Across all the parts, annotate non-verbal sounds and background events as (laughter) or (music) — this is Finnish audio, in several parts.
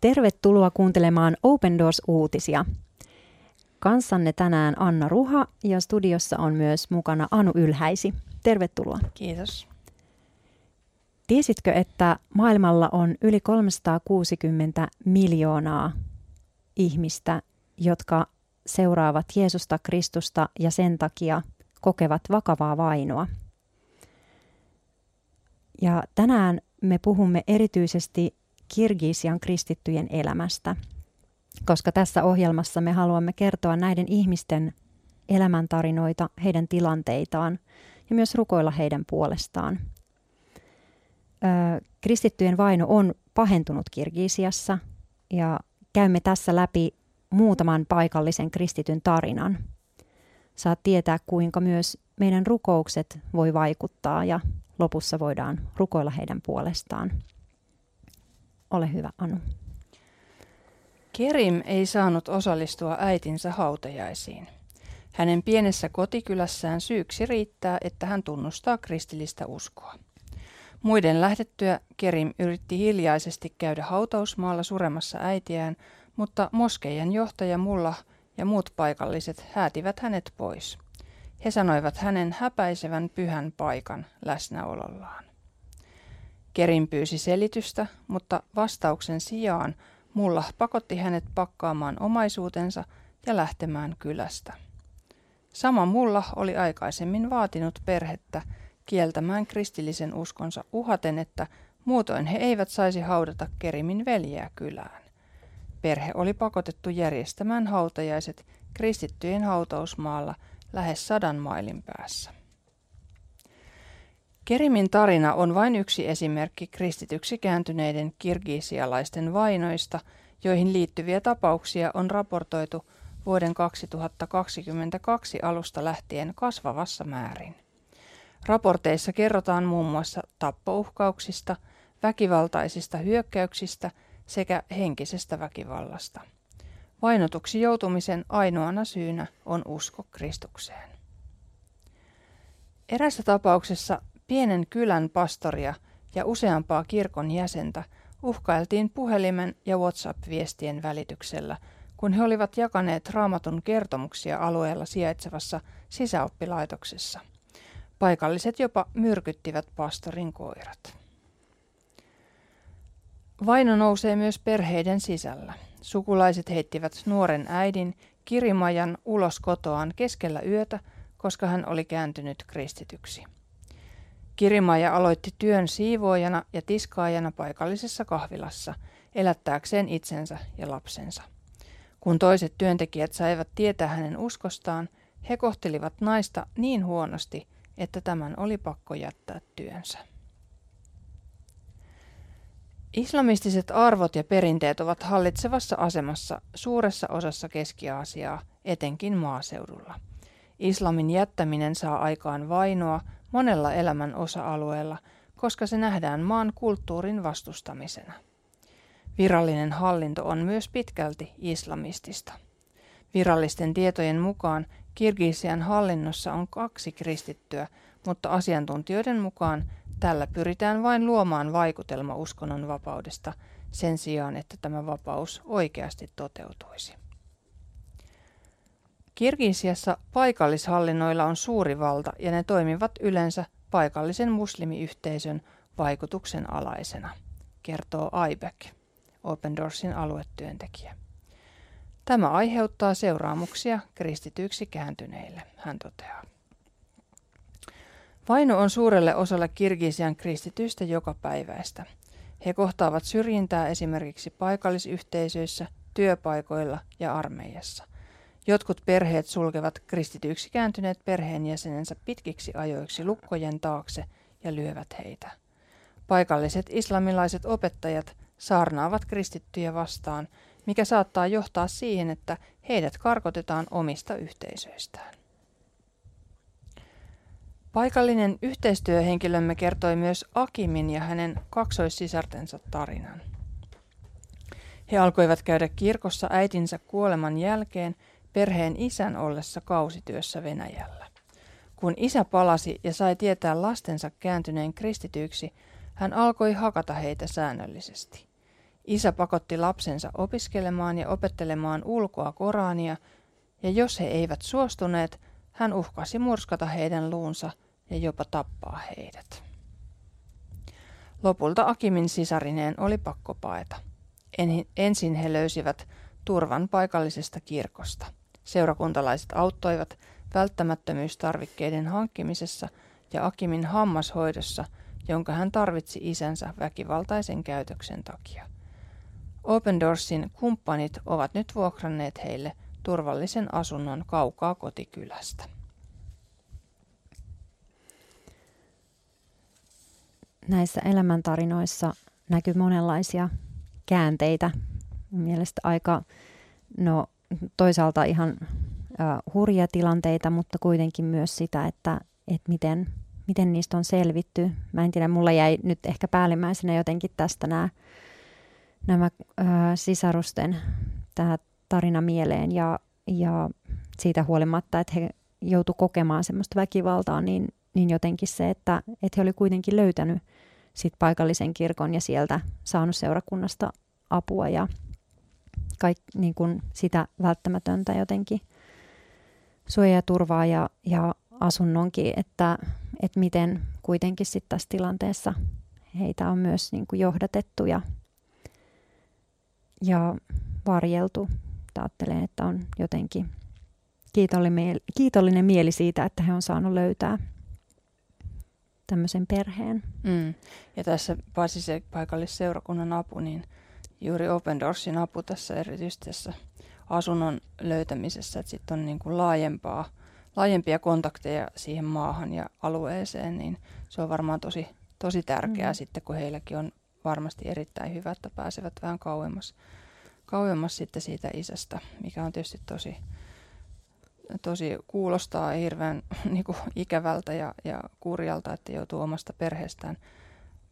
Tervetuloa kuuntelemaan Open Doors-uutisia. Kanssanne tänään Anna Ruha ja studiossa on myös mukana Anu Ylhäisi. Tervetuloa. Kiitos. Tiesitkö, että maailmalla on yli 360 miljoonaa ihmistä, jotka seuraavat Jeesusta Kristusta ja sen takia kokevat vakavaa vainoa? Ja tänään me puhumme erityisesti Kirgisian kristittyjen elämästä, koska tässä ohjelmassa me haluamme kertoa näiden ihmisten elämäntarinoita, heidän tilanteitaan ja myös rukoilla heidän puolestaan. Ö, kristittyjen vaino on pahentunut Kirgisiassa ja käymme tässä läpi muutaman paikallisen kristityn tarinan. Saat tietää, kuinka myös meidän rukoukset voi vaikuttaa ja lopussa voidaan rukoilla heidän puolestaan. Ole hyvä, Anu. Kerim ei saanut osallistua äitinsä hautajaisiin. Hänen pienessä kotikylässään syyksi riittää, että hän tunnustaa kristillistä uskoa. Muiden lähdettyä Kerim yritti hiljaisesti käydä hautausmaalla suremassa äitiään, mutta moskeijan johtaja Mulla ja muut paikalliset häätivät hänet pois. He sanoivat hänen häpäisevän pyhän paikan läsnäolollaan. Kerin pyysi selitystä, mutta vastauksen sijaan mulla pakotti hänet pakkaamaan omaisuutensa ja lähtemään kylästä. Sama mulla oli aikaisemmin vaatinut perhettä kieltämään kristillisen uskonsa uhaten, että muutoin he eivät saisi haudata Kerimin veljeä kylään. Perhe oli pakotettu järjestämään hautajaiset kristittyjen hautausmaalla lähes sadan mailin päässä. Kerimin tarina on vain yksi esimerkki kristityksi kääntyneiden kirgisialaisten vainoista, joihin liittyviä tapauksia on raportoitu vuoden 2022 alusta lähtien kasvavassa määrin. Raporteissa kerrotaan muun muassa tappouhkauksista, väkivaltaisista hyökkäyksistä sekä henkisestä väkivallasta. Vainotuksi joutumisen ainoana syynä on usko Kristukseen. Erässä tapauksessa Pienen kylän pastoria ja useampaa kirkon jäsentä uhkailtiin puhelimen ja WhatsApp-viestien välityksellä, kun he olivat jakaneet raamatun kertomuksia alueella sijaitsevassa sisäoppilaitoksessa. Paikalliset jopa myrkyttivät pastorin koirat. Vaino nousee myös perheiden sisällä. Sukulaiset heittivät nuoren äidin Kirimajan ulos kotoaan keskellä yötä, koska hän oli kääntynyt kristityksi. Kirimaja aloitti työn siivoojana ja tiskaajana paikallisessa kahvilassa elättääkseen itsensä ja lapsensa. Kun toiset työntekijät saivat tietää hänen uskostaan, he kohtelivat naista niin huonosti, että tämän oli pakko jättää työnsä. Islamistiset arvot ja perinteet ovat hallitsevassa asemassa suuressa osassa Keski-Aasiaa, etenkin maaseudulla. Islamin jättäminen saa aikaan vainoa, monella elämän osa-alueella, koska se nähdään maan kulttuurin vastustamisena. Virallinen hallinto on myös pitkälti islamistista. Virallisten tietojen mukaan Kirgisian hallinnossa on kaksi kristittyä, mutta asiantuntijoiden mukaan tällä pyritään vain luomaan vaikutelma uskonnon vapaudesta sen sijaan, että tämä vapaus oikeasti toteutuisi. Kirgisiassa paikallishallinnoilla on suuri valta ja ne toimivat yleensä paikallisen muslimiyhteisön vaikutuksen alaisena, kertoo Aibek, Open Doorsin aluetyöntekijä. Tämä aiheuttaa seuraamuksia kristityiksi kääntyneille, hän toteaa. Vaino on suurelle osalle Kirgisian kristityistä päiväistä. He kohtaavat syrjintää esimerkiksi paikallisyhteisöissä, työpaikoilla ja armeijassa. Jotkut perheet sulkevat kristityiksi kääntyneet perheenjäsenensä pitkiksi ajoiksi lukkojen taakse ja lyövät heitä. Paikalliset islamilaiset opettajat saarnaavat kristittyjä vastaan, mikä saattaa johtaa siihen, että heidät karkotetaan omista yhteisöistään. Paikallinen yhteistyöhenkilömme kertoi myös Akimin ja hänen kaksoissisartensa tarinan. He alkoivat käydä kirkossa äitinsä kuoleman jälkeen – perheen isän ollessa kausityössä Venäjällä. Kun isä palasi ja sai tietää lastensa kääntyneen kristityiksi, hän alkoi hakata heitä säännöllisesti. Isä pakotti lapsensa opiskelemaan ja opettelemaan ulkoa Korania, ja jos he eivät suostuneet, hän uhkasi murskata heidän luunsa ja jopa tappaa heidät. Lopulta Akimin sisarineen oli pakko paeta. Ensin he löysivät turvan paikallisesta kirkosta. Seurakuntalaiset auttoivat välttämättömyystarvikkeiden hankkimisessa ja Akimin hammashoidossa, jonka hän tarvitsi isänsä väkivaltaisen käytöksen takia. Open Doorsin kumppanit ovat nyt vuokranneet heille turvallisen asunnon kaukaa kotikylästä. Näissä elämäntarinoissa näkyy monenlaisia käänteitä. Mielestäni aika, no toisaalta ihan uh, hurjia tilanteita, mutta kuitenkin myös sitä, että, että miten, miten niistä on selvitty. Mä en tiedä, mulla jäi nyt ehkä päällimmäisenä jotenkin tästä nämä, nämä uh, sisarusten tämä tarina mieleen ja, ja siitä huolimatta, että he joutu kokemaan semmoista väkivaltaa, niin, niin jotenkin se, että, että he oli kuitenkin löytänyt sit paikallisen kirkon ja sieltä saanut seurakunnasta apua ja kaik, niin kuin sitä välttämätöntä jotenkin suojaa ja turvaa ja, ja asunnonkin, että, että miten kuitenkin sitten tässä tilanteessa heitä on myös niin kuin johdatettu ja, ja varjeltu. Ajattelen, että on jotenkin kiitollinen, mieli siitä, että he on saanut löytää tämmöisen perheen. Mm. Ja tässä paitsi se paikallisseurakunnan apu, niin juuri Open Doorsin apu tässä erityisesti tässä asunnon löytämisessä, että sitten on niin kuin laajempaa, laajempia kontakteja siihen maahan ja alueeseen, niin se on varmaan tosi, tosi tärkeää mm. sitten, kun heilläkin on varmasti erittäin hyvä, että pääsevät vähän kauemmas, kauemmas sitten siitä isästä, mikä on tietysti tosi, tosi kuulostaa hirveän (laughs) niin kuin ikävältä ja, ja kurjalta, että joutuu omasta perheestään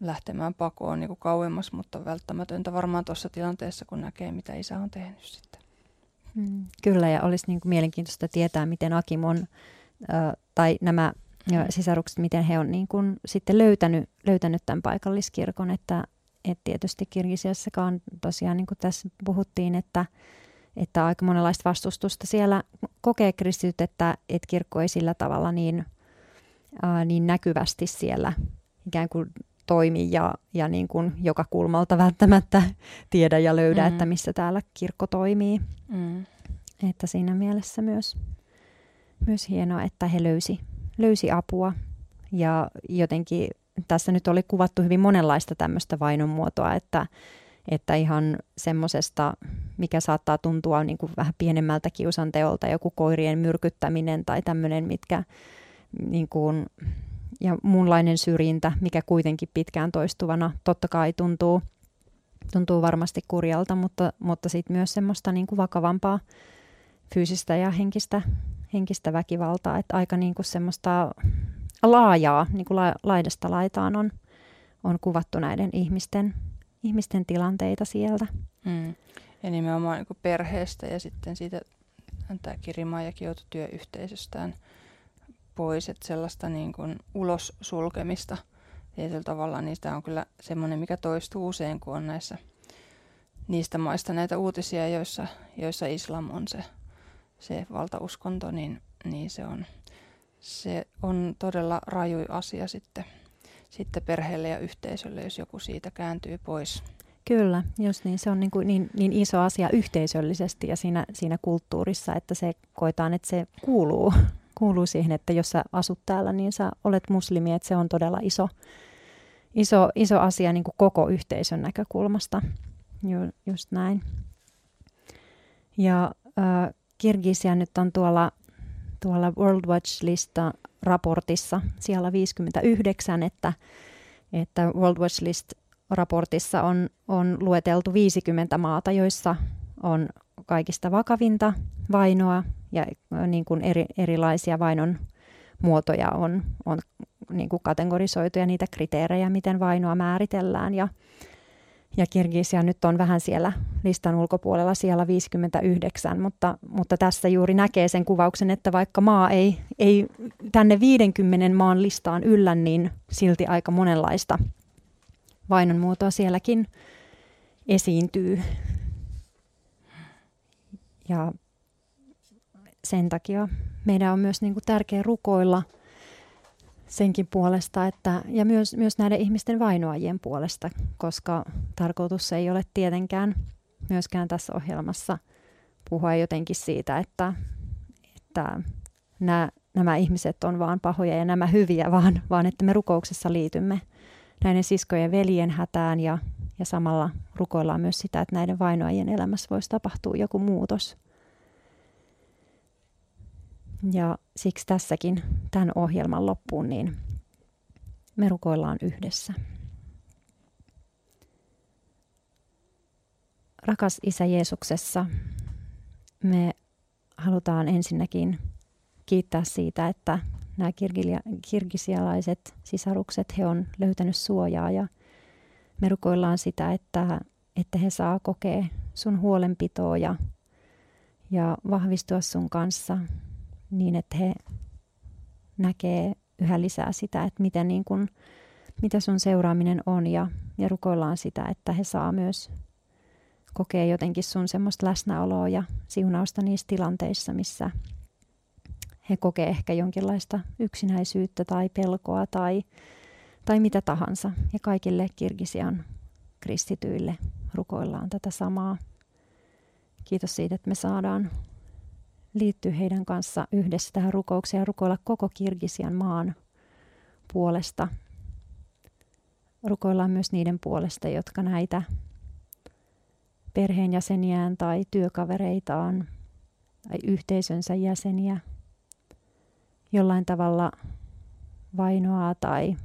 lähtemään pakoon niin kuin kauemmas, mutta välttämätöntä varmaan tuossa tilanteessa, kun näkee, mitä isä on tehnyt sitten. Mm, kyllä, ja olisi niin kuin mielenkiintoista tietää, miten Akim on, äh, tai nämä sisarukset, miten he on niin kuin sitten löytänyt, löytänyt tämän paikalliskirkon, että, että tietysti Kirgisiassakaan tosiaan, niin kuin tässä puhuttiin, että että aika monenlaista vastustusta siellä kokee kristityt, että, että kirkko ei sillä tavalla niin, niin näkyvästi siellä ikään kuin toimi ja, ja niin kuin joka kulmalta välttämättä tiedä ja löydä, mm. että missä täällä kirkko toimii. Mm. Että siinä mielessä myös, myös hienoa, että he löysi, löysi apua ja jotenkin tässä nyt oli kuvattu hyvin monenlaista tämmöistä vainon muotoa, että, että ihan semmoisesta, mikä saattaa tuntua niin kuin vähän pienemmältä kiusanteolta, joku koirien myrkyttäminen tai tämmöinen, mitkä niin kuin, ja muunlainen syrjintä, mikä kuitenkin pitkään toistuvana totta kai tuntuu, tuntuu varmasti kurjalta, mutta, mutta sitten myös semmoista niin kuin vakavampaa fyysistä ja henkistä, henkistä väkivaltaa, että aika niin kuin semmoista laajaa, niin kuin la, laidasta laitaan on, on kuvattu näiden ihmisten ihmisten tilanteita sieltä. Mm. Ja nimenomaan niin perheestä ja sitten siitä tämä Kirimaajakin joutui työyhteisöstään pois, että sellaista niin kuin ulos sulkemista tietyllä tavalla, niin sitä on kyllä semmoinen, mikä toistuu usein, kun on näissä niistä maista näitä uutisia, joissa, joissa islam on se, se valtauskonto, niin, niin se, on, se on todella raju asia sitten sitten perheelle ja yhteisölle, jos joku siitä kääntyy pois. Kyllä, just niin. Se on niin, kuin niin, niin iso asia yhteisöllisesti ja siinä, siinä kulttuurissa, että se koetaan, että se kuuluu, kuuluu siihen, että jos sä asut täällä, niin sä olet muslimi, että se on todella iso, iso, iso asia niin kuin koko yhteisön näkökulmasta. Ju, just näin. Ja äh, Kirgisia nyt on tuolla, tuolla World Watch-lista raportissa siellä 59, että, että World Watch List raportissa on, on lueteltu 50 maata, joissa on kaikista vakavinta vainoa ja niin kuin eri, erilaisia vainon muotoja on, on niin kuin kategorisoitu ja niitä kriteerejä, miten vainoa määritellään. Ja, ja Kirgisia nyt on vähän siellä listan ulkopuolella siellä 59, mutta, mutta tässä juuri näkee sen kuvauksen, että vaikka maa ei, ei tänne 50 maan listaan yllä, niin silti aika monenlaista vainon muotoa sielläkin, esiintyy. Ja sen takia meidän on myös niin kuin tärkeä rukoilla senkin puolesta, että, ja myös, myös näiden ihmisten vainoajien puolesta, koska tarkoitus ei ole tietenkään myöskään tässä ohjelmassa puhua jotenkin siitä, että, että nämä, nämä ihmiset on vaan pahoja ja nämä hyviä, vaan, vaan että me rukouksessa liitymme näiden siskojen veljen hätään ja, ja samalla rukoillaan myös sitä, että näiden vainoajien elämässä voisi tapahtua joku muutos. Ja siksi tässäkin tämän ohjelman loppuun niin me rukoillaan yhdessä. Rakas Isä Jeesuksessa, me halutaan ensinnäkin kiittää siitä, että nämä kirgisialaiset sisarukset, he on löytänyt suojaa ja me rukoillaan sitä, että, että he saa kokea sun huolenpitoa ja, ja vahvistua sun kanssa niin, että he näkee yhä lisää sitä, että miten niin kun, mitä sun seuraaminen on ja, ja rukoillaan sitä, että he saa myös kokea jotenkin sun semmoista läsnäoloa ja siunausta niissä tilanteissa, missä he kokee ehkä jonkinlaista yksinäisyyttä tai pelkoa tai, tai mitä tahansa. Ja kaikille Kirgisian kristityille rukoillaan tätä samaa. Kiitos siitä, että me saadaan liittyä heidän kanssa yhdessä tähän rukoukseen ja rukoilla koko Kirgisian maan puolesta. Rukoillaan myös niiden puolesta, jotka näitä perheenjäseniään tai työkavereitaan tai yhteisönsä jäseniä jollain tavalla vainoaa tai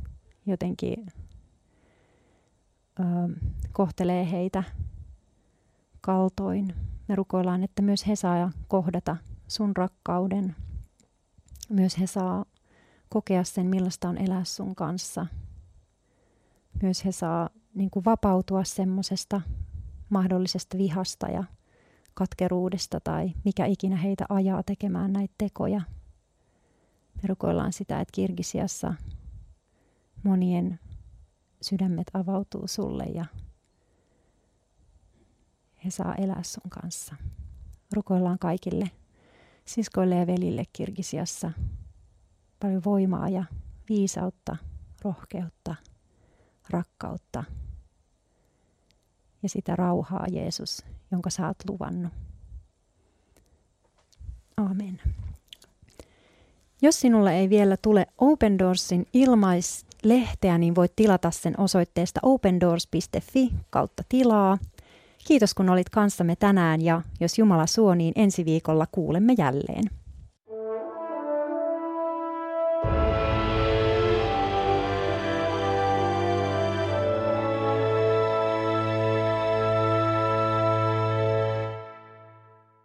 jotenkin ö, kohtelee heitä kaltoin. Me rukoillaan, että myös he saa kohdata sun rakkauden. Myös he saa kokea sen, millaista on elää sun kanssa. Myös he saa niin kuin vapautua semmoisesta mahdollisesta vihasta ja katkeruudesta tai mikä ikinä heitä ajaa tekemään näitä tekoja. Me rukoillaan sitä, että Kirgisiassa monien sydämet avautuu sulle ja he saa elää sun kanssa. Rukoillaan kaikille siskoille ja velille Kirgisiassa paljon voimaa ja viisautta, rohkeutta, rakkautta ja sitä rauhaa, Jeesus, jonka sä oot luvannut. Amen. Jos sinulle ei vielä tule Open Doorsin ilmaislehteä, niin voit tilata sen osoitteesta opendoors.fi kautta tilaa. Kiitos kun olit kanssamme tänään ja jos Jumala suo, niin ensi viikolla kuulemme jälleen.